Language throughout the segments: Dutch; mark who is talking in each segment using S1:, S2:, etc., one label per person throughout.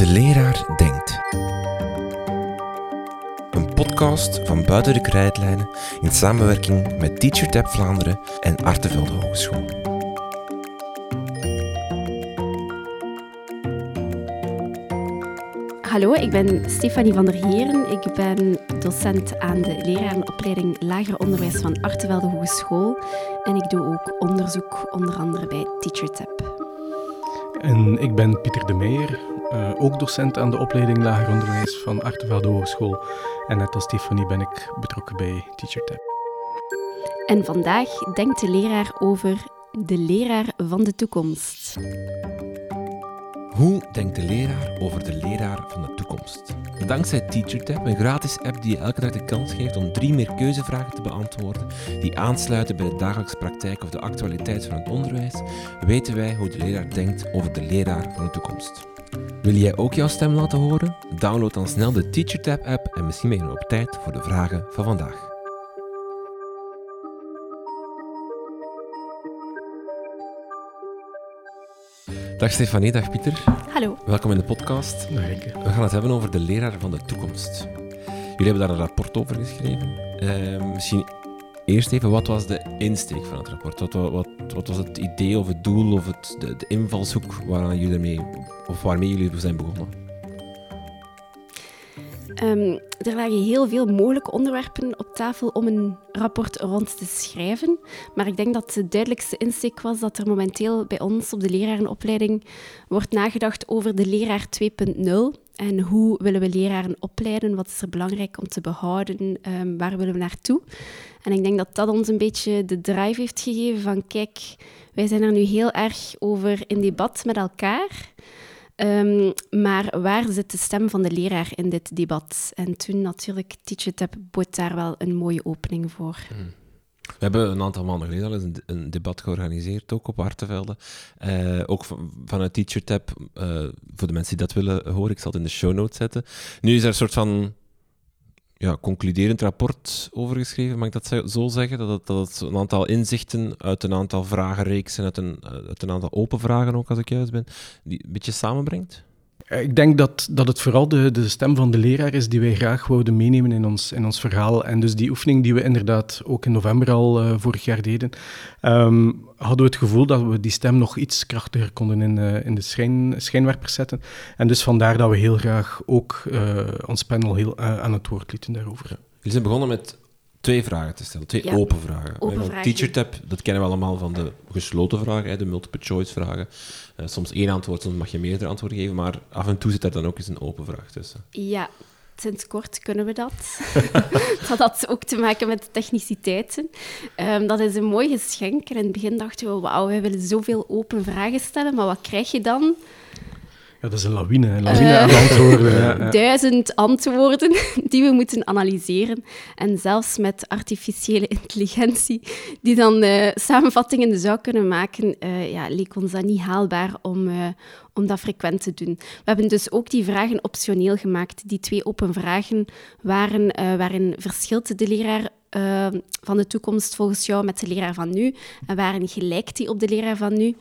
S1: De leraar denkt. Een podcast van Buiten de Krijtlijnen in samenwerking met TeacherTap Vlaanderen en Artevelde Hogeschool.
S2: Hallo, ik ben Stefanie van der Heeren. Ik ben docent aan de lerarenopleiding Lager Onderwijs van Artevelde Hogeschool. En ik doe ook onderzoek, onder andere bij TeacherTap.
S3: En ik ben Pieter de Meijer, uh, ook docent aan de opleiding Lager Onderwijs van Artevelde Hogeschool. En net als Stefanie ben ik betrokken bij TeacherTap.
S2: En vandaag denkt de leraar over de leraar van de toekomst.
S1: Hoe denkt de leraar over de leraar van de toekomst? Dankzij TeacherTap, een gratis app die je elke dag de kans geeft om drie meer keuzevragen te beantwoorden die aansluiten bij de dagelijkse praktijk of de actualiteit van het onderwijs, weten wij hoe de leraar denkt over de leraar van de toekomst. Wil jij ook jouw stem laten horen? Download dan snel de TeacherTap app en misschien ben je op tijd voor de vragen van vandaag. Dag Stefanie, dag Pieter.
S2: Hallo.
S1: Welkom in de podcast. We gaan het hebben over de leraar van de toekomst. Jullie hebben daar een rapport over geschreven. Uh, misschien eerst even, wat was de insteek van het rapport? Wat, wat, wat was het idee of het doel of het, de, de invalshoek waaraan jullie mee, of waarmee jullie zijn begonnen?
S2: Um, er lagen heel veel mogelijke onderwerpen op tafel om een rapport rond te schrijven. Maar ik denk dat de duidelijkste insteek was dat er momenteel bij ons op de lerarenopleiding wordt nagedacht over de leraar 2.0. En hoe willen we leraren opleiden? Wat is er belangrijk om te behouden? Um, waar willen we naartoe? En ik denk dat dat ons een beetje de drive heeft gegeven van kijk, wij zijn er nu heel erg over in debat met elkaar. Um, maar waar zit de stem van de leraar in dit debat? En toen natuurlijk, TeachTap bood daar wel een mooie opening voor. Hmm.
S1: We hebben een aantal maanden geleden al eens een, debat georganiseerd, ook op Hartenvelde. Uh, ook van, vanuit TeacherTap, uh, voor de mensen die dat willen horen, ik zal het in de show notes zetten. Nu is er een soort van ja, concluderend rapport over geschreven, mag ik dat zo zeggen? Dat het, dat een aantal inzichten uit een aantal vragenreeksen, uit een, uit een aantal open vragen ook, als ik juist ben, die een beetje samenbrengt?
S3: Eh, ik denk dat, dat het vooral de, de stem van de leraar is die wij graag wouden meenemen in ons, in ons verhaal. En dus die oefening die we inderdaad ook in november al uh, vorig jaar deden, um, hadden we het gevoel dat we die stem nog iets krachtiger konden in, uh, in de schijn, schijnwerpers zetten. En dus vandaar dat we heel graag ook ons panel heel aan het woord lieten daarover.
S1: Jullie zijn begonnen met twee vragen te stellen, twee open vragen.
S2: Open
S1: vragen. TeacherTap, dat kennen we allemaal van de gesloten vragen, de multiple choice vragen. Uh, soms één antwoord, soms mag je meerdere antwoorden geven, maar af en toe zit er dan ook eens een open vraag tussen.
S2: Ja, sinds kort kunnen we dat. dat had ook te maken met techniciteiten. Um, dat is een mooi geschenk. En in het begin dachten we, wauw, wij willen zoveel open vragen stellen, maar wat krijg je dan?
S3: Ja, dat is een lawine, een lawine aan antwoorden. Ja,
S2: Duizend antwoorden die we moeten analyseren. En zelfs met artificiële intelligentie, die dan uh, samenvattingen zou kunnen maken, uh, ja, leek ons dat niet haalbaar om, om dat frequent te doen. We hebben dus ook die vragen optioneel gemaakt. Die twee open vragen waren waarin verschilt de leraar van de toekomst volgens jou met de leraar van nu en waren gelijk die op de leraar van nu.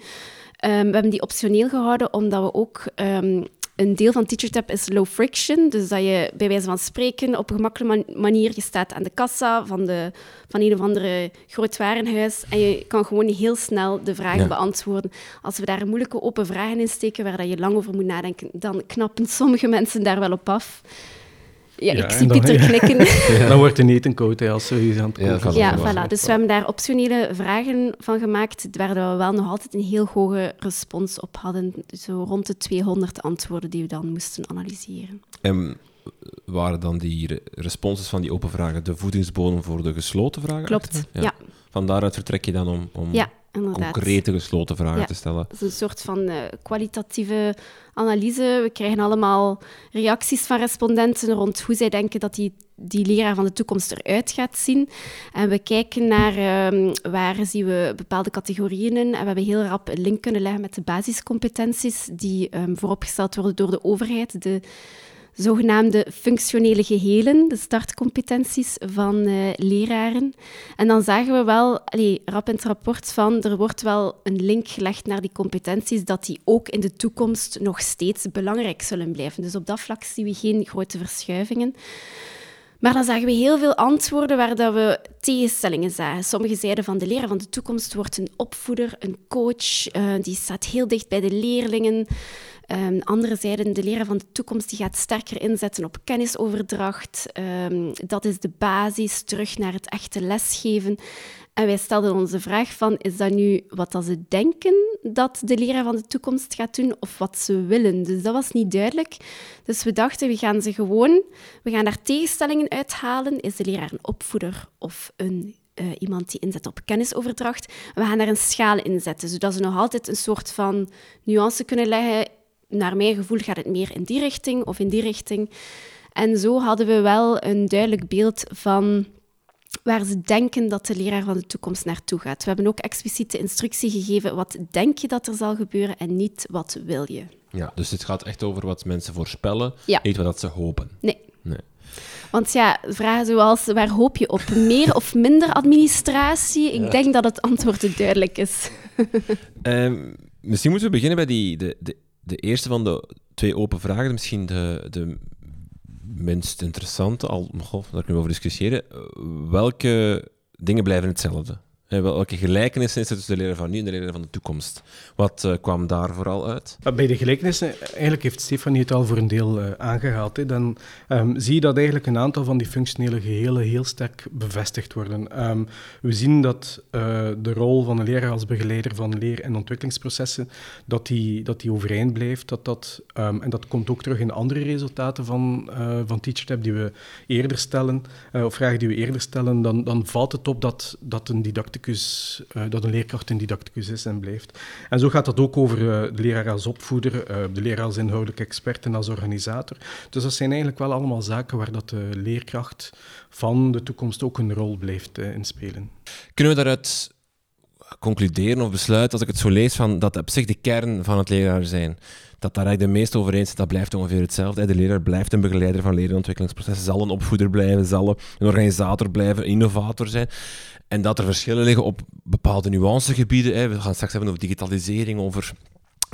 S2: Um, we hebben die optioneel gehouden omdat we ook um, een deel van TeacherTap is low friction. Dus dat je bij wijze van spreken op een gemakkelijke manier, je staat aan de kassa van, de, van een of andere groot warenhuis en je kan gewoon heel snel de vragen beantwoorden. Als we daar moeilijke open vragen in steken waar dat je lang over moet nadenken, dan knappen sommige mensen daar wel op af. Ja, ik zie Pieter knikken.
S3: Dan wordt de eten koud als ze aan het
S2: koken. Ja, voilà. Dus we hebben daar optionele vragen van gemaakt, waar we wel nog altijd een heel hoge respons op hadden. Zo rond de 200 antwoorden die we dan moesten analyseren.
S1: En waren dan die responses van die open vragen de voedingsbodem voor de gesloten vragen?
S2: Klopt, ja. ja.
S1: Van daaruit vertrek je dan om... om...
S2: Ja,
S1: concrete gesloten vragen te stellen.
S2: Het is een soort van uh, kwalitatieve analyse. We krijgen allemaal reacties van respondenten rond hoe zij denken dat die, die leraar van de toekomst eruit gaat zien. En we kijken naar um, waar zien we bepaalde categorieën in. En we hebben heel rap een link kunnen leggen met de basiscompetenties die um, vooropgesteld worden door de overheid. De, zogenaamde functionele gehelen, de startcompetenties van uh, leraren. En dan zagen we wel, allee, rap in het rapport van, er wordt wel een link gelegd naar die competenties, dat die ook in de toekomst nog steeds belangrijk zullen blijven. Dus op dat vlak zien we geen grote verschuivingen. Maar dan zagen we heel veel antwoorden waar dat we tegenstellingen zagen. Sommigen zeiden van de leraar van de toekomst wordt een opvoeder, een coach, uh, die staat heel dicht bij de leerlingen. Um, andere zeiden de leraar van de toekomst die gaat sterker inzetten op kennisoverdracht. Um, dat is de basis, terug naar het echte lesgeven. En wij stelden ons de vraag van, is dat nu wat dat ze denken dat de leraar van de toekomst gaat doen of wat ze willen? Dus dat was niet duidelijk. Dus we dachten, we gaan ze gewoon, we gaan daar tegenstellingen uithalen. Is de leraar een opvoeder of een uh, iemand die inzet op kennisoverdracht. We gaan daar een schaal in zetten, zodat ze nog altijd een soort van nuance kunnen leggen. Naar mijn gevoel gaat het meer in die richting of in die richting. En zo hadden we wel een duidelijk beeld van waar ze denken dat de leraar van de toekomst naartoe gaat. We hebben ook expliciete instructie gegeven. Wat denk je dat er zal gebeuren en niet wat wil je?
S1: Ja, dus het gaat echt over wat mensen voorspellen, ja. niet wat ze hopen.
S2: Nee. nee. Want ja, vragen zoals waar hoop je op? Meer of minder administratie? Ik denk dat het antwoord duidelijk is.
S1: um, misschien moeten we beginnen bij die, de, de, de eerste van de twee open vragen. Misschien de, de minst interessante, al goh, daar kunnen we over discussiëren. Welke dingen blijven hetzelfde? Welke gelijkenissen is er tussen de leraar van nu en de leraar van de toekomst? Wat uh, kwam daar vooral uit?
S3: Bij de gelijkenissen, eigenlijk heeft Stefanie het al voor een deel uh, aangehaald. Hè. Dan um, zie je dat eigenlijk een aantal van die functionele gehelen heel sterk bevestigd worden. Um, we zien dat uh, de rol van een leraar als begeleider van leer- en ontwikkelingsprocessen, dat die, dat die overeind blijft. Dat dat, um, en dat komt ook terug in andere resultaten van, van TeacherTap die we eerder stellen, of vragen die we eerder stellen. Dan, dan valt het op dat, dat een didactisch uh, dat een leerkracht een didacticus is en blijft. En zo gaat dat ook over uh, de leraar als opvoeder, uh, de leraar als inhoudelijk expert en als organisator. Dus dat zijn eigenlijk wel allemaal zaken waar dat de leerkracht van de toekomst ook een rol blijft inspelen.
S1: Kunnen we daaruit concluderen of besluiten, als ik het zo lees, van dat op zich de kern van het leraar zijn dat daar eigenlijk de meeste over eens dat blijft ongeveer hetzelfde. De leraar blijft een begeleider van leren- en ontwikkelingsprocessen, zal een opvoeder blijven, zal een organisator blijven, innovator zijn. En dat er verschillen liggen op bepaalde nuancegebieden. We gaan straks hebben over digitalisering, over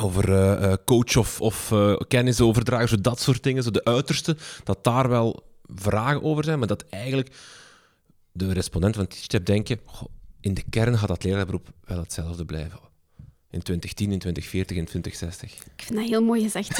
S1: over uh, coach of, of kennisoverdragen, zo dat soort dingen, zo de uiterste, dat daar wel vragen over zijn, maar dat eigenlijk de respondent van TeachTap denken, in de kern gaat dat leraarberoep wel hetzelfde blijven in 2010, in 2040, in 2060.
S2: Ik vind dat heel mooi gezegd.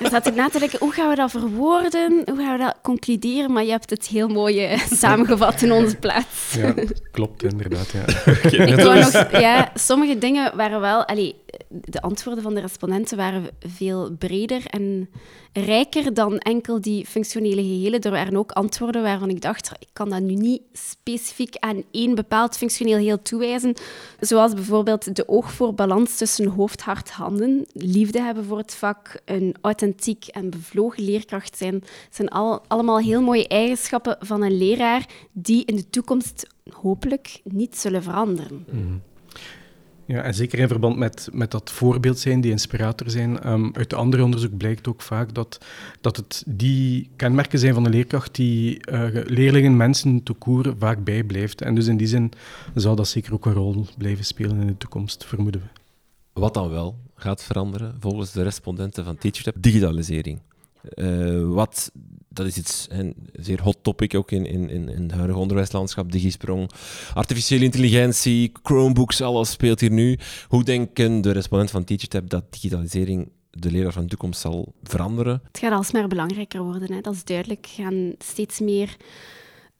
S2: Er zat ik na te denken, hoe gaan we dat verwoorden? Hoe gaan we dat concluderen? Maar je hebt het heel mooi eh, samengevat in onze plaats.
S3: Ja, klopt inderdaad. Ja.
S2: ik nog, ja, sommige dingen waren wel... Allee, de antwoorden van de respondenten waren veel breder en rijker dan enkel die functionele gehelen. Er waren ook antwoorden waarvan ik dacht, ik kan dat nu niet specifiek aan één bepaald functioneel geheel toewijzen. Zoals bijvoorbeeld de oog voor balans tussen hoofd, hart, handen, liefde hebben voor het vak, een authentiek en bevlogen leerkracht zijn. zijn al, allemaal heel mooie eigenschappen van een leraar die in de toekomst hopelijk niet zullen veranderen.
S3: Mm. Ja, en zeker in verband met, met dat voorbeeld zijn, die inspirator zijn. Um, uit andere onderzoek blijkt ook vaak dat, dat het die kenmerken zijn van de leerkracht die uh, leerlingen, mensen, toekoer vaak bijblijft. En dus in die zin zal dat zeker ook een rol blijven spelen in de toekomst, vermoeden we.
S1: Wat dan wel gaat veranderen, volgens de respondenten van TeacherTap? Digitalisering. Uh, wat, dat is iets, een zeer hot topic ook in, in, in het huidige onderwijslandschap, digisprong, artificiële intelligentie, Chromebooks, alles speelt hier nu. Hoe denken de respondenten van TeacherTap dat digitalisering de leraar van de toekomst zal veranderen?
S2: Het gaat alsmaar belangrijker worden, hè. dat is duidelijk. gaan steeds meer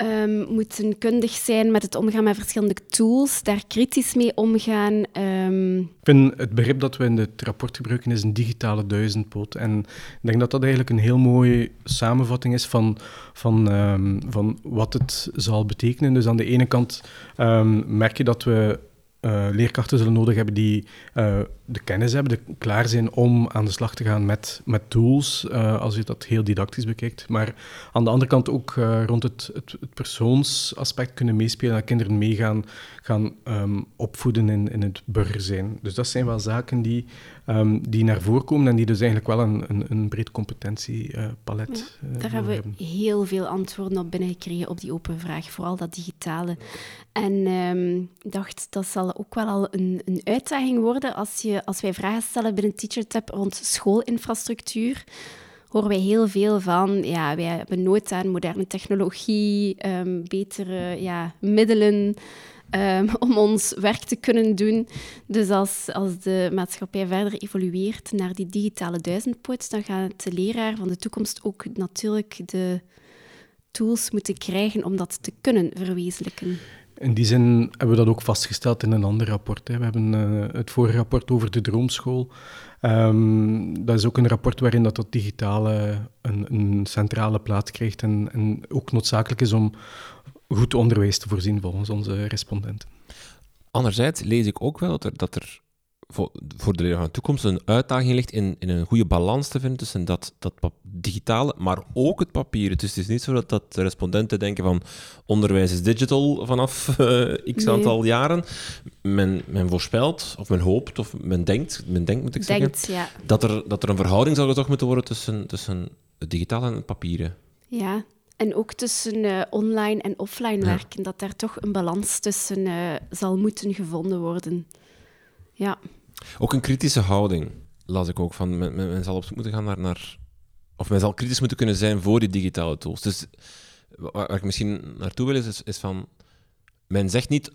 S2: um, moeten kundig zijn met het omgaan met verschillende tools, daar kritisch mee omgaan. Um...
S3: Ik vind het begrip dat we in het rapport gebruiken is een digitale duizendpoot. En ik denk dat dat eigenlijk een heel mooie samenvatting is van, van, um, van wat het zal betekenen. Dus aan de ene kant merk je dat we uh, leerkrachten zullen nodig hebben die uh, de kennis hebben, de klaar zijn om aan de slag te gaan met, met tools, uh, als je dat heel didactisch bekijkt. Maar aan de andere kant ook uh, rond het, het, het, persoonsaspect kunnen meespelen en kinderen meegaan gaan um, opvoeden in, in het burger zijn. Dus dat zijn wel zaken die, um, die naar voren komen en die dus eigenlijk wel een, een, een breed competentiepalet
S2: uh, Daar hebben we heel veel antwoorden op binnengekregen op die open vraag, vooral dat digitale. En um, ik dacht, dat zal ook wel al een, een uitdaging worden als, je, als wij vragen stellen binnen TeacherTap rond schoolinfrastructuur horen wij heel veel van, ja, wij hebben nood aan moderne technologie, um, betere ja, middelen um, om ons werk te kunnen doen. Dus als, als de maatschappij verder evolueert naar die digitale duizendpoot, dan gaat de leraar van de toekomst ook natuurlijk de tools moeten krijgen om dat te kunnen verwezenlijken.
S3: In die zin hebben we dat ook vastgesteld in een ander rapport. Hè. We hebben uh, het vorige rapport over de droomschool. Um, dat is ook een rapport waarin dat, dat digitale een, een centrale plaats krijgt en, en, ook noodzakelijk is om goed onderwijs te voorzien volgens onze respondenten.
S1: Anderzijds lees ik ook wel dat er, dat er voor, voor de van de toekomst een uitdaging ligt in, in een goede balans te vinden tussen dat, dat digitale, maar ook het papieren. Dus het is niet zo dat, dat de respondenten denken van onderwijs is digital vanaf uh, x aantal jaren. Men, men voorspelt, of men hoopt, of men denkt, men denkt moet ik
S2: denkt,
S1: zeggen,
S2: ja.
S1: dat, er, dat er een verhouding zou gezocht moeten worden tussen, tussen het digitale en het papieren.
S2: Ja, en ook tussen uh, online en offline werken, dat daar toch een balans tussen uh, zal moeten gevonden worden. Ja.
S1: Ook een kritische houding, las ik ook. Van, men, zal op zoek moeten gaan naar. Of men zal kritisch moeten kunnen zijn voor die digitale tools. Dus waar, ik misschien naartoe wil, is, is van... Men zegt niet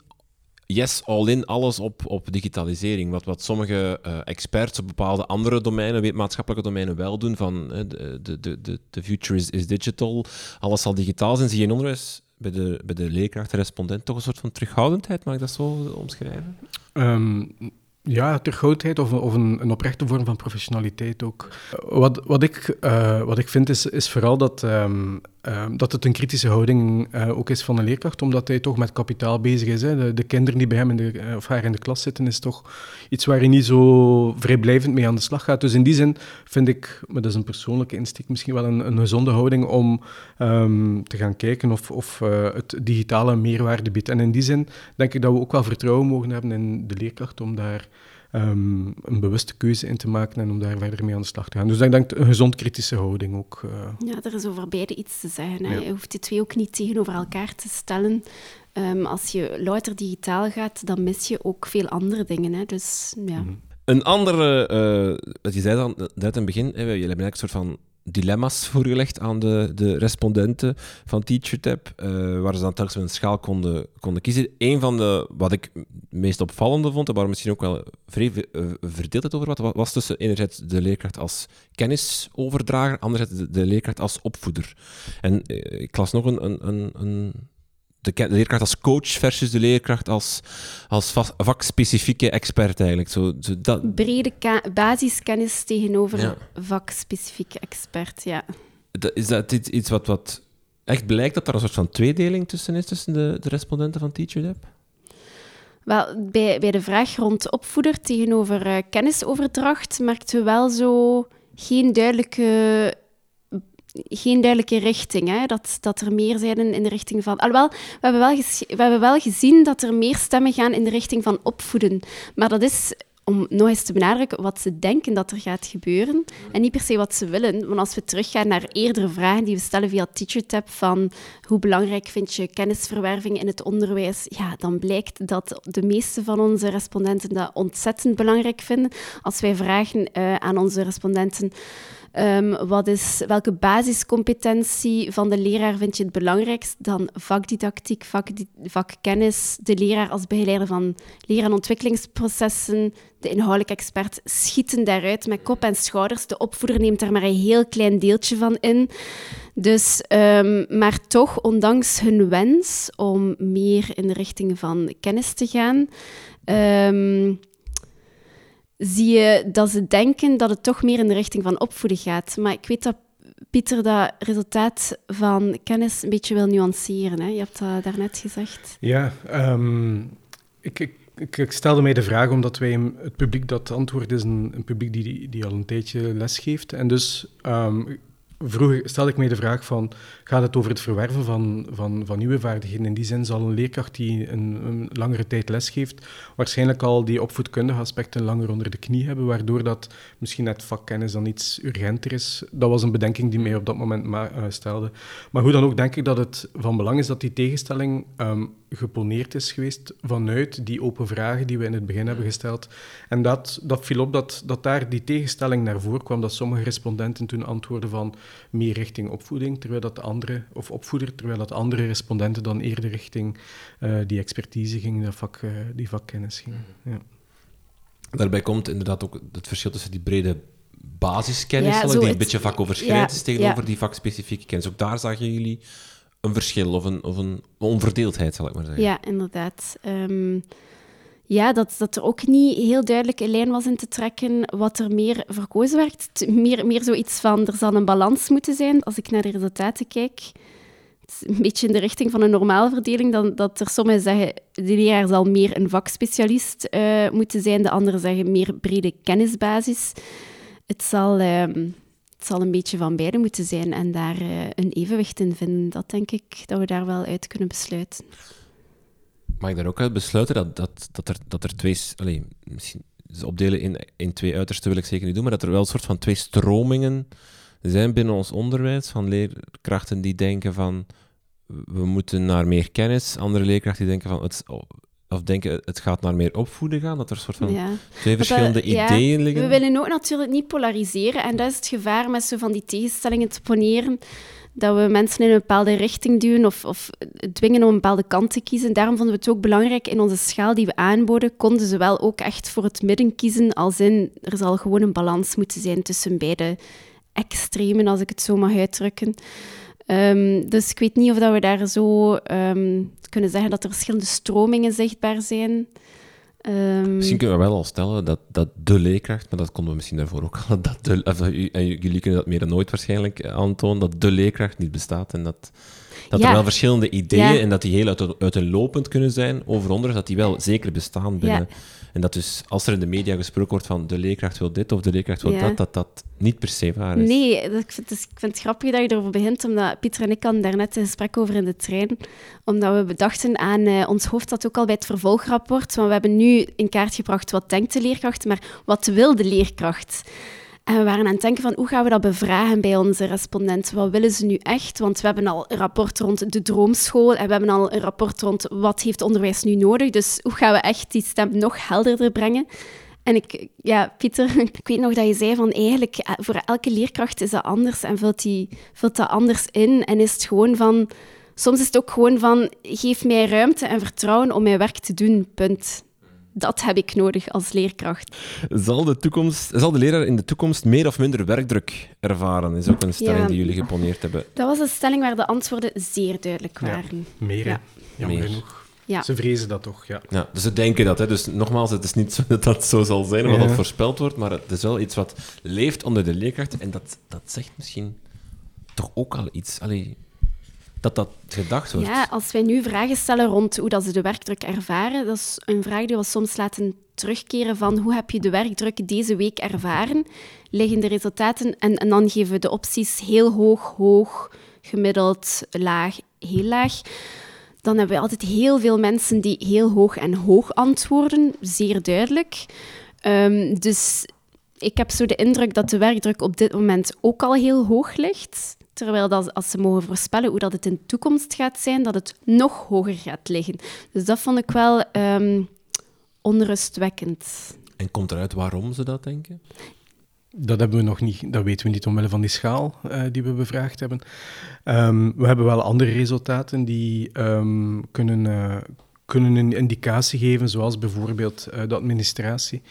S1: yes, all in, alles op, op digitalisering. Wat, wat sommige uh, experts op bepaalde andere domeinen, maatschappelijke domeinen, wel doen. Van uh, de, de, de, future is, is digital, alles zal digitaal zijn. Zie je in onderwijs bij de, bij de leerkracht, respondent, toch een soort van terughoudendheid? Mag ik dat zo omschrijven?
S3: Um, ja, terughoudheid of, of een, een, oprechte vorm van professionaliteit ook. Wat, wat, ik, uh, wat ik vind is, is vooral dat, um, uh, dat het een kritische houding uh, ook is van een leerkracht, omdat hij toch met kapitaal bezig is. Hè. De, de, kinderen die bij hem in de, of haar in de klas zitten, is toch iets waar hij niet zo vrijblijvend mee aan de slag gaat. Dus in die zin vind ik, maar dat is een persoonlijke insteek, misschien wel een, een gezonde houding om um, te gaan kijken of, of het digitale meerwaarde biedt. En in die zin denk ik dat we ook wel vertrouwen mogen hebben in de leerkracht om daar um, een bewuste keuze in te maken en om daar verder mee aan de slag te gaan. Dus ik denk een gezond kritische houding ook. Uh...
S2: Ja, er is over beide iets te zeggen. Hè. Je hoeft die twee ook niet tegenover elkaar te stellen. Um, als je louter digitaal gaat, dan mis je ook veel andere dingen. Hè. Dus, ja. Mm -hmm.
S1: Een andere, uh, wat je zei dan net in het begin, hè, jullie hebben eigenlijk een soort van dilemma's voorgelegd aan de, de respondenten van TeacherTap, uh, waar ze dan telkens met een schaal konden, konden kiezen. Een van de, wat ik meest opvallende vond, en waar misschien ook wel vrij uh, verdeeldheid over wat, was tussen enerzijds de leerkracht als kennisoverdrager, anderzijds de, leerkracht als opvoeder. En uh, ik las nog een, een, een de leerkracht als coach versus de leerkracht als, als vakspecifieke expert eigenlijk. Zo, zo dat...
S2: Brede basiskennis tegenover ja. vakspecifieke expert, ja.
S1: Is dat iets wat, wat echt blijkt dat er een soort van tweedeling tussen is tussen de, de respondenten van TeacherLab?
S2: Wel, bij, bij de vraag rond opvoeder tegenover uh, kennisoverdracht merkten we wel zo geen duidelijke geen duidelijke richting. Hè? Dat, dat er meer zijn in de richting van. Alhoewel, we hebben, wel we hebben wel gezien dat er meer stemmen gaan in de richting van opvoeden. Maar dat is om nog eens te benadrukken wat ze denken dat er gaat gebeuren en niet per se wat ze willen. Want als we teruggaan naar eerdere vragen die we stellen via TeacherTap van hoe belangrijk vind je kennisverwerving in het onderwijs, ja, dan blijkt dat de meeste van onze respondenten dat ontzettend belangrijk vinden. Als wij vragen uh, aan onze respondenten Um, wat is, welke basiscompetentie van de leraar vind je het belangrijkst? Dan vakdidactiek, vakkennis, de leraar als begeleider van leer- en ontwikkelingsprocessen, de inhoudelijke expert schieten daaruit met kop en schouders. De opvoeder neemt daar maar een heel klein deeltje van in. Dus, um, maar toch, ondanks hun wens om meer in de richting van kennis te gaan, um, zie je dat ze denken dat het toch meer in de richting van opvoeden gaat. Maar ik weet dat Pieter dat resultaat van kennis een beetje wil nuanceren. Hè? Je hebt dat daarnet gezegd.
S3: Ja, um, ik, ik, stelde mij de vraag omdat wij het publiek dat antwoord is een, publiek die, die al een tijdje lesgeeft. En dus um, vroeger stelde ik mij de vraag van, gaat het over het verwerven van, van, van nieuwe vaardigheden? In die zin zal een leerkracht die een, langere tijd lesgeeft, waarschijnlijk al die opvoedkundige aspecten langer onder de knie hebben, waardoor dat misschien het vakkennis dan iets urgenter is. Dat was een bedenking die mij op dat moment ma- uh, stelde. Maar hoe dan ook denk ik dat het van belang is dat die tegenstelling um, geponeerd is geweest vanuit die open vragen die we in het begin hebben gesteld. En dat, dat viel op dat, dat daar die tegenstelling naar voren kwam, dat sommige respondenten toen antwoorden van meer richting opvoeding, terwijl dat de andere, of opvoeder, terwijl dat andere respondenten dan eerder richting uh, die expertise gingen, dat vak, uh, die vakkennis gingen. Ja.
S1: Daarbij komt inderdaad ook het verschil tussen die brede basiskennis, ja, die het, een beetje vakoverschrijdend ja, is tegenover ja. die vakspecifieke kennis. Ook daar zagen jullie een verschil of een, of een onverdeeldheid, zal ik maar zeggen.
S2: Ja, inderdaad. Um, ja, dat, dat er ook niet heel duidelijk een lijn was in te trekken wat er meer verkozen werd. Meer, meer zoiets van, er zal een balans moeten zijn. Als ik naar de resultaten kijk, een beetje in de richting van een normale verdeling, dan, dat er sommigen zeggen, de leraar zal meer een vakspecialist uh, moeten zijn, de anderen zeggen meer brede kennisbasis. Het zal... Uh, het zal een beetje van beide moeten zijn en daar uh, een evenwicht in vinden. Dat denk ik dat we daar wel uit kunnen besluiten.
S1: Mag ik daar ook uit besluiten dat, dat, dat, er, dat er twee... Allez, misschien opdelen in, in twee uitersten wil ik zeker niet doen, maar dat er wel een soort van twee stromingen zijn binnen ons onderwijs, van leerkrachten die denken van we moeten naar meer kennis, andere leerkrachten die denken van het, of denken het gaat naar meer opvoeden gaan, dat er een soort van ja. twee verschillende dat, ideeën ja, liggen.
S2: We willen ook natuurlijk niet polariseren en dat is het gevaar met zo van die tegenstellingen te poneren dat we mensen in een bepaalde richting duwen of, of dwingen om een bepaalde kant te kiezen. Daarom vonden we het ook belangrijk in onze schaal die we aanboden, konden ze wel ook echt voor het midden kiezen, als in er zal gewoon een balans moeten zijn tussen beide extremen, als ik het zo mag uitdrukken. Um, dus ik weet niet of dat we daar zo um, kunnen zeggen dat er verschillende stromingen zichtbaar zijn.
S1: Um, misschien kunnen we wel al stellen dat, dat de leerkracht, maar dat konden we misschien daarvoor ook al, dat de, of, en jullie kunnen dat meer dan nooit waarschijnlijk eh, aantonen, dat de leerkracht niet bestaat en dat, dat ja. er wel verschillende ideeën ja. en dat die heel uit, uiteenlopend kunnen zijn over onder, dat die wel zeker bestaan binnen. Ja. En dat dus, als er in de media gesproken wordt van de leerkracht wil dit of de leerkracht wil dat, dat dat niet per se waar is.
S2: Nee, ik vind, het, ik vind het grappig dat je erover begint, omdat Pieter en ik hadden daar net een gesprek over in de trein, omdat we bedachten aan uh, ons hoofd dat ook al bij het vervolgrapport, want we hebben nu in kaart gebracht wat denkt de leerkracht, maar wat wil de leerkracht? En we waren aan het denken van hoe gaan we dat bevragen bij onze respondenten? Wat willen ze nu echt? Want we hebben al een rapport rond de droomschool en we hebben al een rapport rond wat heeft onderwijs nu nodig. Dus hoe gaan we echt die stem nog helderder brengen? En ik, ja, Pieter, ik weet nog dat je zei van eigenlijk eh, voor elke leerkracht is dat anders en vult, die, vult dat anders in. En is het gewoon van, soms is het ook gewoon van geef mij ruimte en vertrouwen om mijn werk te doen, punt dat heb ik nodig als leerkracht.
S1: Zal de, toekomst, zal de leraar in de toekomst meer of minder werkdruk ervaren? is ook een stelling ja, die jullie geponeerd hebben.
S2: Dat was een stelling waar de antwoorden zeer duidelijk waren.
S3: Ja, meer, ja. jammer meer. genoeg. Ja. Ze vrezen dat toch, ja.
S1: ja. Dus ze denken dat. Hè. Dus nogmaals, het is niet zo dat dat zo zal zijn, wat dat voorspeld wordt, maar het is wel iets wat leeft onder de leerkrachten. En dat, dat zegt misschien toch ook al iets. Allee, dat dat gedacht wordt.
S2: Ja, als wij nu vragen stellen rond hoe dat ze de werkdruk ervaren, dat is een vraag die we soms laten terugkeren van hoe heb je de werkdruk deze week ervaren, liggen de resultaten en, dan geven we de opties heel hoog, hoog, gemiddeld, laag, heel laag. Dan hebben we altijd heel veel mensen die heel hoog en hoog antwoorden, zeer duidelijk. Um, dus ik heb zo de indruk dat de werkdruk op dit moment ook al heel hoog ligt. Terwijl dat, als ze mogen voorspellen hoe dat het in de toekomst gaat zijn, dat het nog hoger gaat liggen. Dus dat vond ik wel um, onrustwekkend.
S1: En komt eruit waarom ze dat denken?
S3: Dat, hebben we nog niet, dat weten we niet omwille van die schaal uh, die we bevraagd hebben. Um, we hebben wel andere resultaten die um, kunnen, uh, kunnen een indicatie geven, zoals bijvoorbeeld uh, de administratie.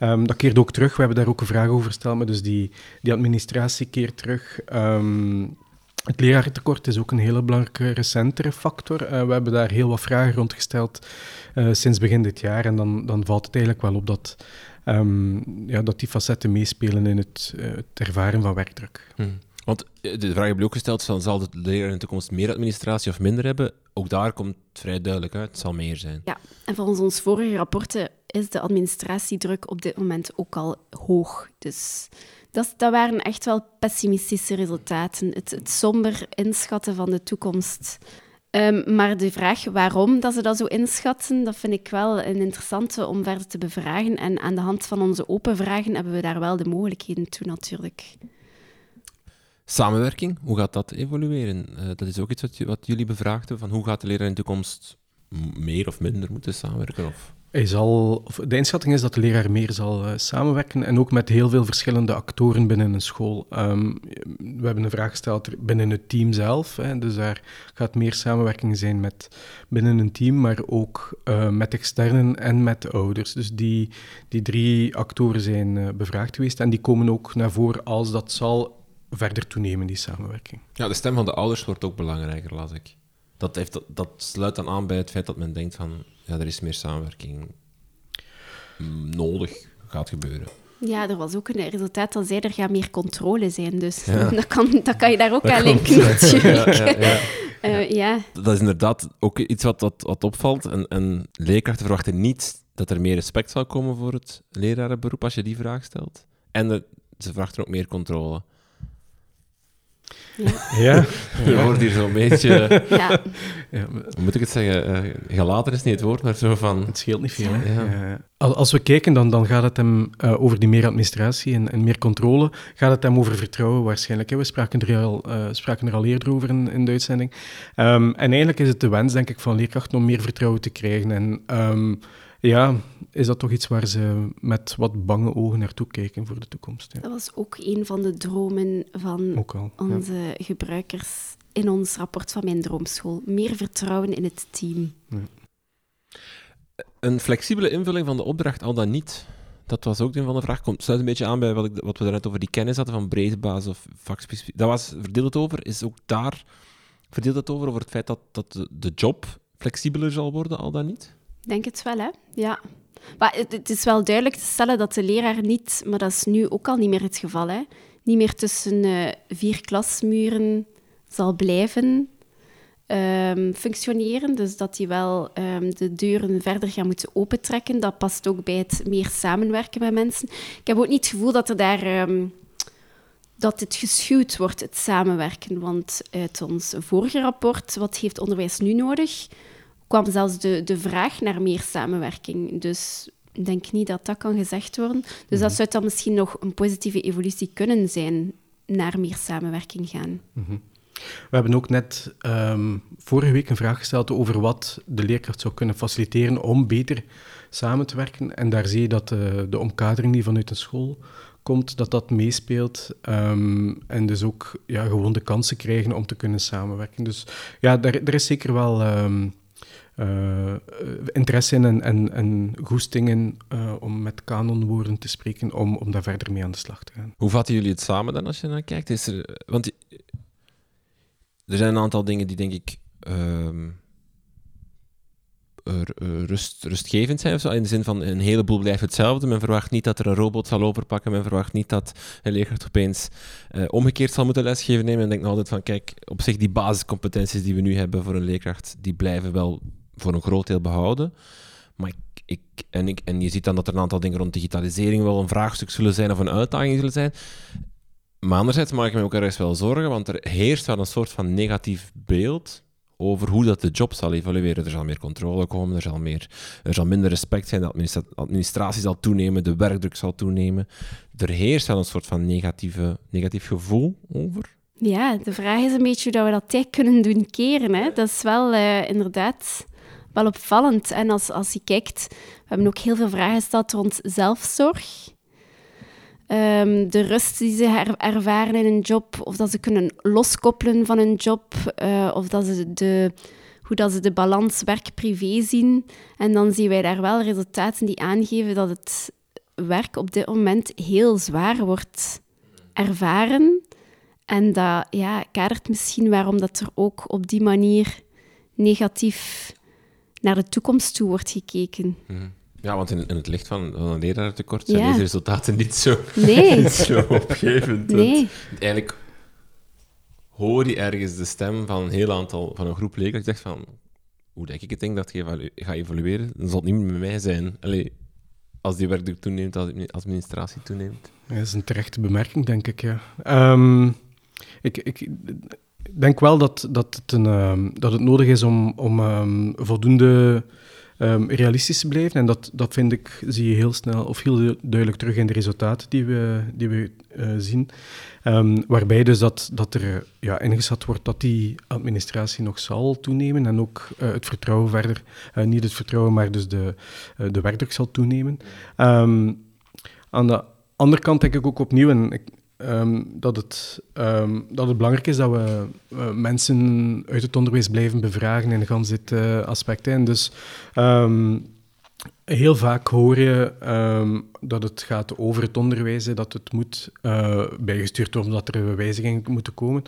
S3: Um, dat keert ook terug. We hebben daar ook een vraag over gesteld, maar dus die, die administratie keert terug. Um, het leraartekort is ook een hele belangrijke recentere factor. Uh, we hebben daar heel wat vragen rond gesteld uh, sinds begin dit jaar. En dan, dan valt het eigenlijk wel op dat, um, ja, dat die facetten meespelen in het, het ervaren van werkdruk.
S1: Hmm. Want de vraag heb je ook gesteld, zal de leraar in de toekomst meer administratie of minder hebben? Ook daar komt vrij duidelijk uit, het zal meer zijn.
S2: Ja, En volgens ons vorige rapporten is de administratiedruk op dit moment ook al hoog. Dus dat, dat waren echt wel pessimistische resultaten. Het, het somber inschatten van de toekomst. Ehm, maar de vraag waarom dat ze dat zo inschatten, dat vind ik wel een interessante om verder te bevragen. En aan de hand van onze open vragen hebben we daar wel de mogelijkheden toe natuurlijk.
S1: Samenwerking, hoe gaat dat evolueren? Uh, dat is ook iets wat, wat jullie bevraagden, van hoe gaat de leraar in de toekomst meer of minder moeten samenwerken? Of?
S3: Hij zal, de inschatting is dat de leraar meer zal uh, samenwerken en ook met heel veel verschillende actoren binnen een school. Um, we hebben een vraag gesteld binnen het team zelf, hè, dus daar gaat meer samenwerking zijn met binnen een team, maar ook uh, met externen en met de ouders. Dus die, die drie actoren zijn bevraagd geweest en die komen ook naar voren als dat zal verder toenemen, die samenwerking.
S1: Ja, de stem van de ouders wordt ook belangrijker, las ik. Dat, heeft, dat, dat sluit dan aan bij het feit dat men denkt van ja, er is meer samenwerking nodig, gaat gebeuren.
S2: Ja, er was ook een resultaat dat zei er gaat meer controle zijn. Dus dat, kan, dat kan je daar ook aan linken natuurlijk. Ja, ja, uh, ja,
S1: Dat is inderdaad ook iets wat, wat, wat opvalt. En, en leerkrachten verwachten niet dat er meer respect zal komen voor het lerarenberoep als je die vraag stelt. En de, ze verwachten ook meer controle.
S3: Ja. ja.
S1: Je hoort hier zo'n beetje... Ja. moet ik het zeggen? Uh, gelaten is niet het woord, maar zo van...
S3: Het scheelt niet veel, hè? Ja. Als we kijken, dan, dan gaat het hem uh, over die meer administratie en, en, meer controle. Gaat het hem over vertrouwen waarschijnlijk. Hè? We spraken er al, uh, spraken er al eerder over in, in de uitzending. Um, en eigenlijk is het de wens, denk ik, van leerkrachten om meer vertrouwen te krijgen. En... Um, ja, is dat toch iets waar ze met wat bange ogen naartoe kijken voor de toekomst. Ja.
S2: Dat was ook een van de dromen van onze gebruikers in ons rapport van Mijn Droomschool. Meer vertrouwen in het team. Ja.
S1: Een flexibele invulling van de opdracht, al dan niet. Dat was ook een van de vragen. Komt sluit een beetje aan bij wat, ik, wat we daarnet over die kennis hadden van breedbasis of vakspecifiek. Dat was verdeeld het over. Is ook daar verdeeld het over, over het feit dat, dat de job flexibeler zal worden, al dan niet?
S2: Denk het wel, hè. Ja. Maar het, is wel duidelijk te stellen dat de leraar niet, maar dat is nu ook al niet meer het geval, hè, niet meer tussen uh, vier klasmuren zal blijven um, functioneren. Dus dat hij wel um, de deuren verder gaat moeten opentrekken. Dat past ook bij het meer samenwerken met mensen. Ik heb ook niet het gevoel dat er daar... Um, dat het geschuwd wordt, het samenwerken. Want uit ons vorige rapport, wat heeft onderwijs nu nodig? Kwam zelfs de, de vraag naar meer samenwerking. Dus ik denk niet dat dat kan gezegd worden. Dus dat mhm. zou dan misschien nog een positieve evolutie kunnen zijn naar meer samenwerking gaan.
S3: Mhm. We hebben ook net um, vorige week een vraag gesteld over wat de leerkracht zou kunnen faciliteren om beter samen te werken. En daar zie je dat de, eh, de omkadering die vanuit de school komt, dat dat meespeelt. Ehm, en dus ook ja, gewoon de kansen krijgen om te kunnen samenwerken. Dus ja, daar, er is zeker wel... Ehm, uh, interesse in en, en, en goestingen uh, om met kanonwoorden te spreken, om, om daar verder mee aan de slag te gaan.
S1: Hoe vatten jullie het samen dan als je naar kijkt? Is er, want er zijn een aantal dingen die denk ik uh, rust, rustgevend zijn, zo, in de zin van een heleboel blijft hetzelfde. Men verwacht niet dat er een robot zal overpakken, men verwacht niet dat een leerkracht opeens omgekeerd zal moeten lesgeven nemen. En denk nog altijd van, kijk, op zich die basiscompetenties die we nu hebben voor een leerkracht, die blijven wel voor een groot deel behouden. Maar ik, ik, en, ik, en je ziet dan dat er een aantal dingen rond digitalisering wel een vraagstuk zullen zijn of een uitdaging zullen zijn. Maar anderzijds maak ik me ook ergens wel zorgen, want er heerst wel een soort van negatief beeld over hoe dat de job zal evolueren. Er zal meer controle komen, er zal, meer, er zal minder respect zijn, de administratie zal toenemen, de werkdruk zal toenemen. Er heerst wel een soort van negatieve, negatief gevoel over.
S2: Ja, de vraag is een beetje hoe we dat tijd kunnen doen keren. Hè? Dat is wel uh, inderdaad wel opvallend. En als, als je kijkt, we hebben ook heel veel vragen gesteld rond zelfzorg. Um, de rust die ze ervaren in een job, of dat ze kunnen loskoppelen van een job, uh, of dat ze de, hoe dat ze de balans werk-privé zien. En dan zien wij daar wel resultaten die aangeven dat het werk op dit moment heel zwaar wordt ervaren. En dat ja, kadert misschien waarom dat er ook op die manier negatief naar de toekomst toe wordt gekeken.
S1: Mhm. Ja, want in, in, het licht van, van een lerarentekort zijn deze resultaten niet zo,
S2: nee.
S1: niet zo opgevend. Nee. Eigenlijk hoor je ergens de stem van een heel aantal, van een groep leerkrachten die zegt van hoe denk ik het denk dat je gaat evolueren, dan zal het niet meer met mij zijn. Allee, als die werkdruk toeneemt, als de administratie toeneemt.
S3: dat is een terechte bemerking, denk ik, ja. Um, ik, ik denk wel dat, dat, het, een, um, dat het nodig is om, om um, voldoende um, realistisch te blijven. En dat, dat vind ik, zie je heel snel of heel duidelijk terug in de resultaten die we, die we uh, zien. Waarbij dus dat, dat er ja, ingeschat wordt dat die administratie nog zal toenemen en ook uh, het vertrouwen verder, uh, niet het vertrouwen, maar dus de, de werkdruk zal toenemen. Aan de andere kant denk ik ook opnieuw, en ik, Um, dat, het, um, dat het belangrijk is dat we uh, mensen uit het onderwijs blijven bevragen in gans dit uh, aspect. En dus um, heel vaak hoor je dat het gaat over het onderwijs, dat het moet uh, bijgestuurd worden, dat er wijzigingen moeten komen.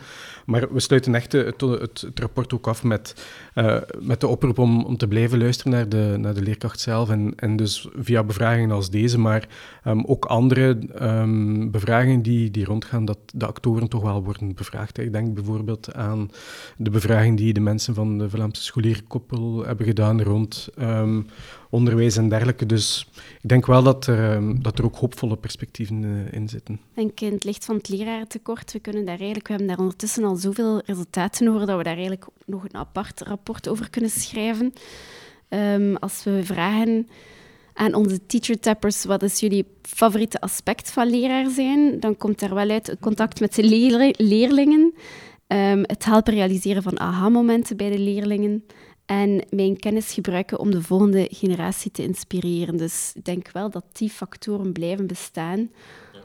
S3: Maar we sluiten echt het, het, het rapport ook af met, uh, met de oproep om, om te blijven luisteren naar de, naar de leerkracht zelf. En, en dus via bevragingen als deze, maar um, ook andere um, bevragingen die, die rondgaan, dat de actoren toch wel worden bevraagd. Ik denk bijvoorbeeld aan de bevraging die de mensen van de Vlaamse scholierkoppel hebben gedaan rond onderwijs en dergelijke. Dus ik denk wel dat er dat er ook hoopvolle perspectieven uh, in zitten. Ik
S2: denk in het licht van het lerarentekort, we kunnen daar eigenlijk, we hebben daar ondertussen al zoveel resultaten over dat we daar eigenlijk nog een apart rapport over kunnen schrijven. Um, als we vragen aan onze teacher tappers wat is jullie favoriete aspect van leraar zijn, dan komt daar wel uit het contact met de leer leerlingen, um, het helpen realiseren van aha-momenten bij de leerlingen en mijn kennis gebruiken om de volgende generatie te inspireren. Dus ik denk wel dat die factoren blijven bestaan.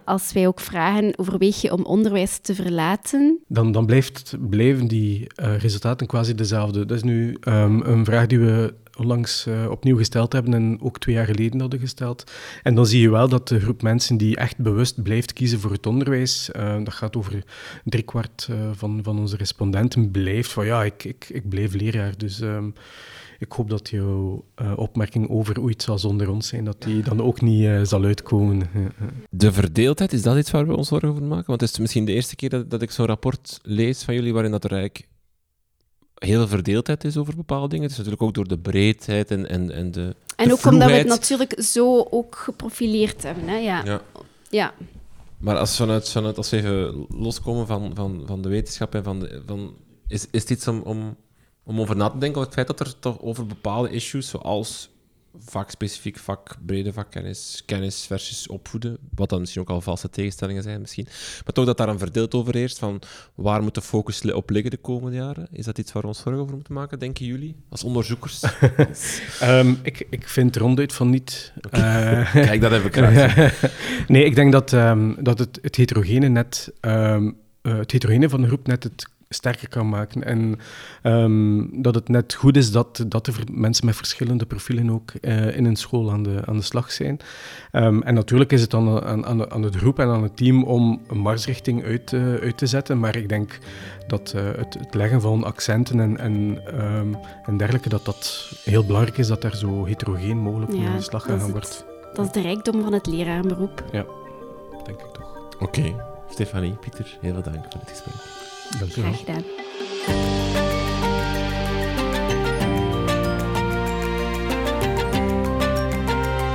S2: Als wij ook vragen, overweeg je om onderwijs te verlaten?
S3: Dan, dan blijft, blijven die uh, resultaten quasi dezelfde. Dat is nu um, een vraag die we onlangs uh, opnieuw gesteld hebben en ook twee jaar geleden hadden gesteld. En dan zie je wel dat de groep mensen die echt bewust blijft kiezen voor het onderwijs, uh, dat gaat over driekwart uh, van, van onze respondenten, blijft van ja, ik, ik, ik blijf leraar. Dus um, ik hoop dat jouw opmerking over hoe iets zal zonder ons zijn, dat die dan ook niet zal uitkomen.
S1: De verdeeldheid, is dat iets waar we ons zorgen over maken? Want het is misschien de eerste keer dat, dat ik zo'n rapport lees van jullie waarin dat er eigenlijk heel veel verdeeldheid is over bepaalde dingen. Het is natuurlijk ook door de breedheid en, en, en de.
S2: En ook omdat we het natuurlijk zo ook geprofileerd hebben. Hè? Ja. ja. ja.
S1: Maar als, vanuit, vanuit, als we even loskomen van, van, van de wetenschap en van, de, van is, is dit iets om, om, om over na te denken? Over het feit dat er toch over bepaalde issues, zoals vakspecifiek vak, brede vakkennis, kennis versus opvoeden, wat dan misschien ook al valse tegenstellingen zijn misschien, maar toch dat daar een verdeeld over heerst van waar moet de focus op liggen de komende jaren? Is dat iets waar we ons zorgen over moeten maken, denken jullie, als onderzoekers?
S3: um, ik, ik vind ronduit van niet.
S1: Okay. Uh, Kijk, dat heb ik graag.
S3: nee, ik denk dat, um, dat het, het heterogene net, um, uh, het heterogene van de groep net het sterker kan maken. En um, dat het net goed is dat, dat er mensen met verschillende profielen ook uh, in een school aan de, aan de slag zijn. Um, en natuurlijk is het dan aan, aan, de, aan de groep en aan het team om een marsrichting uit, uh, uit te zetten. Maar ik denk dat uh, het, het, leggen van accenten en, en, um, en dergelijke, dat dat heel belangrijk is dat daar zo heterogeen mogelijk ja, aan de slag gegaan wordt.
S2: Dat is de rijkdom van het lerarenberoep.
S3: Ja, denk ik toch.
S1: Oké. Okay. Stefanie, Pieter, heel veel dank voor het gesprek.
S2: Dank u wel. Graag gedaan.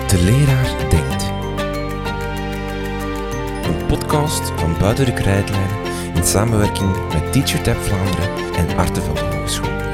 S4: De leraar denkt. Een podcast van Buiten de Krijtlijnen in samenwerking met TeacherTap Vlaanderen en Artevelde Hogeschool.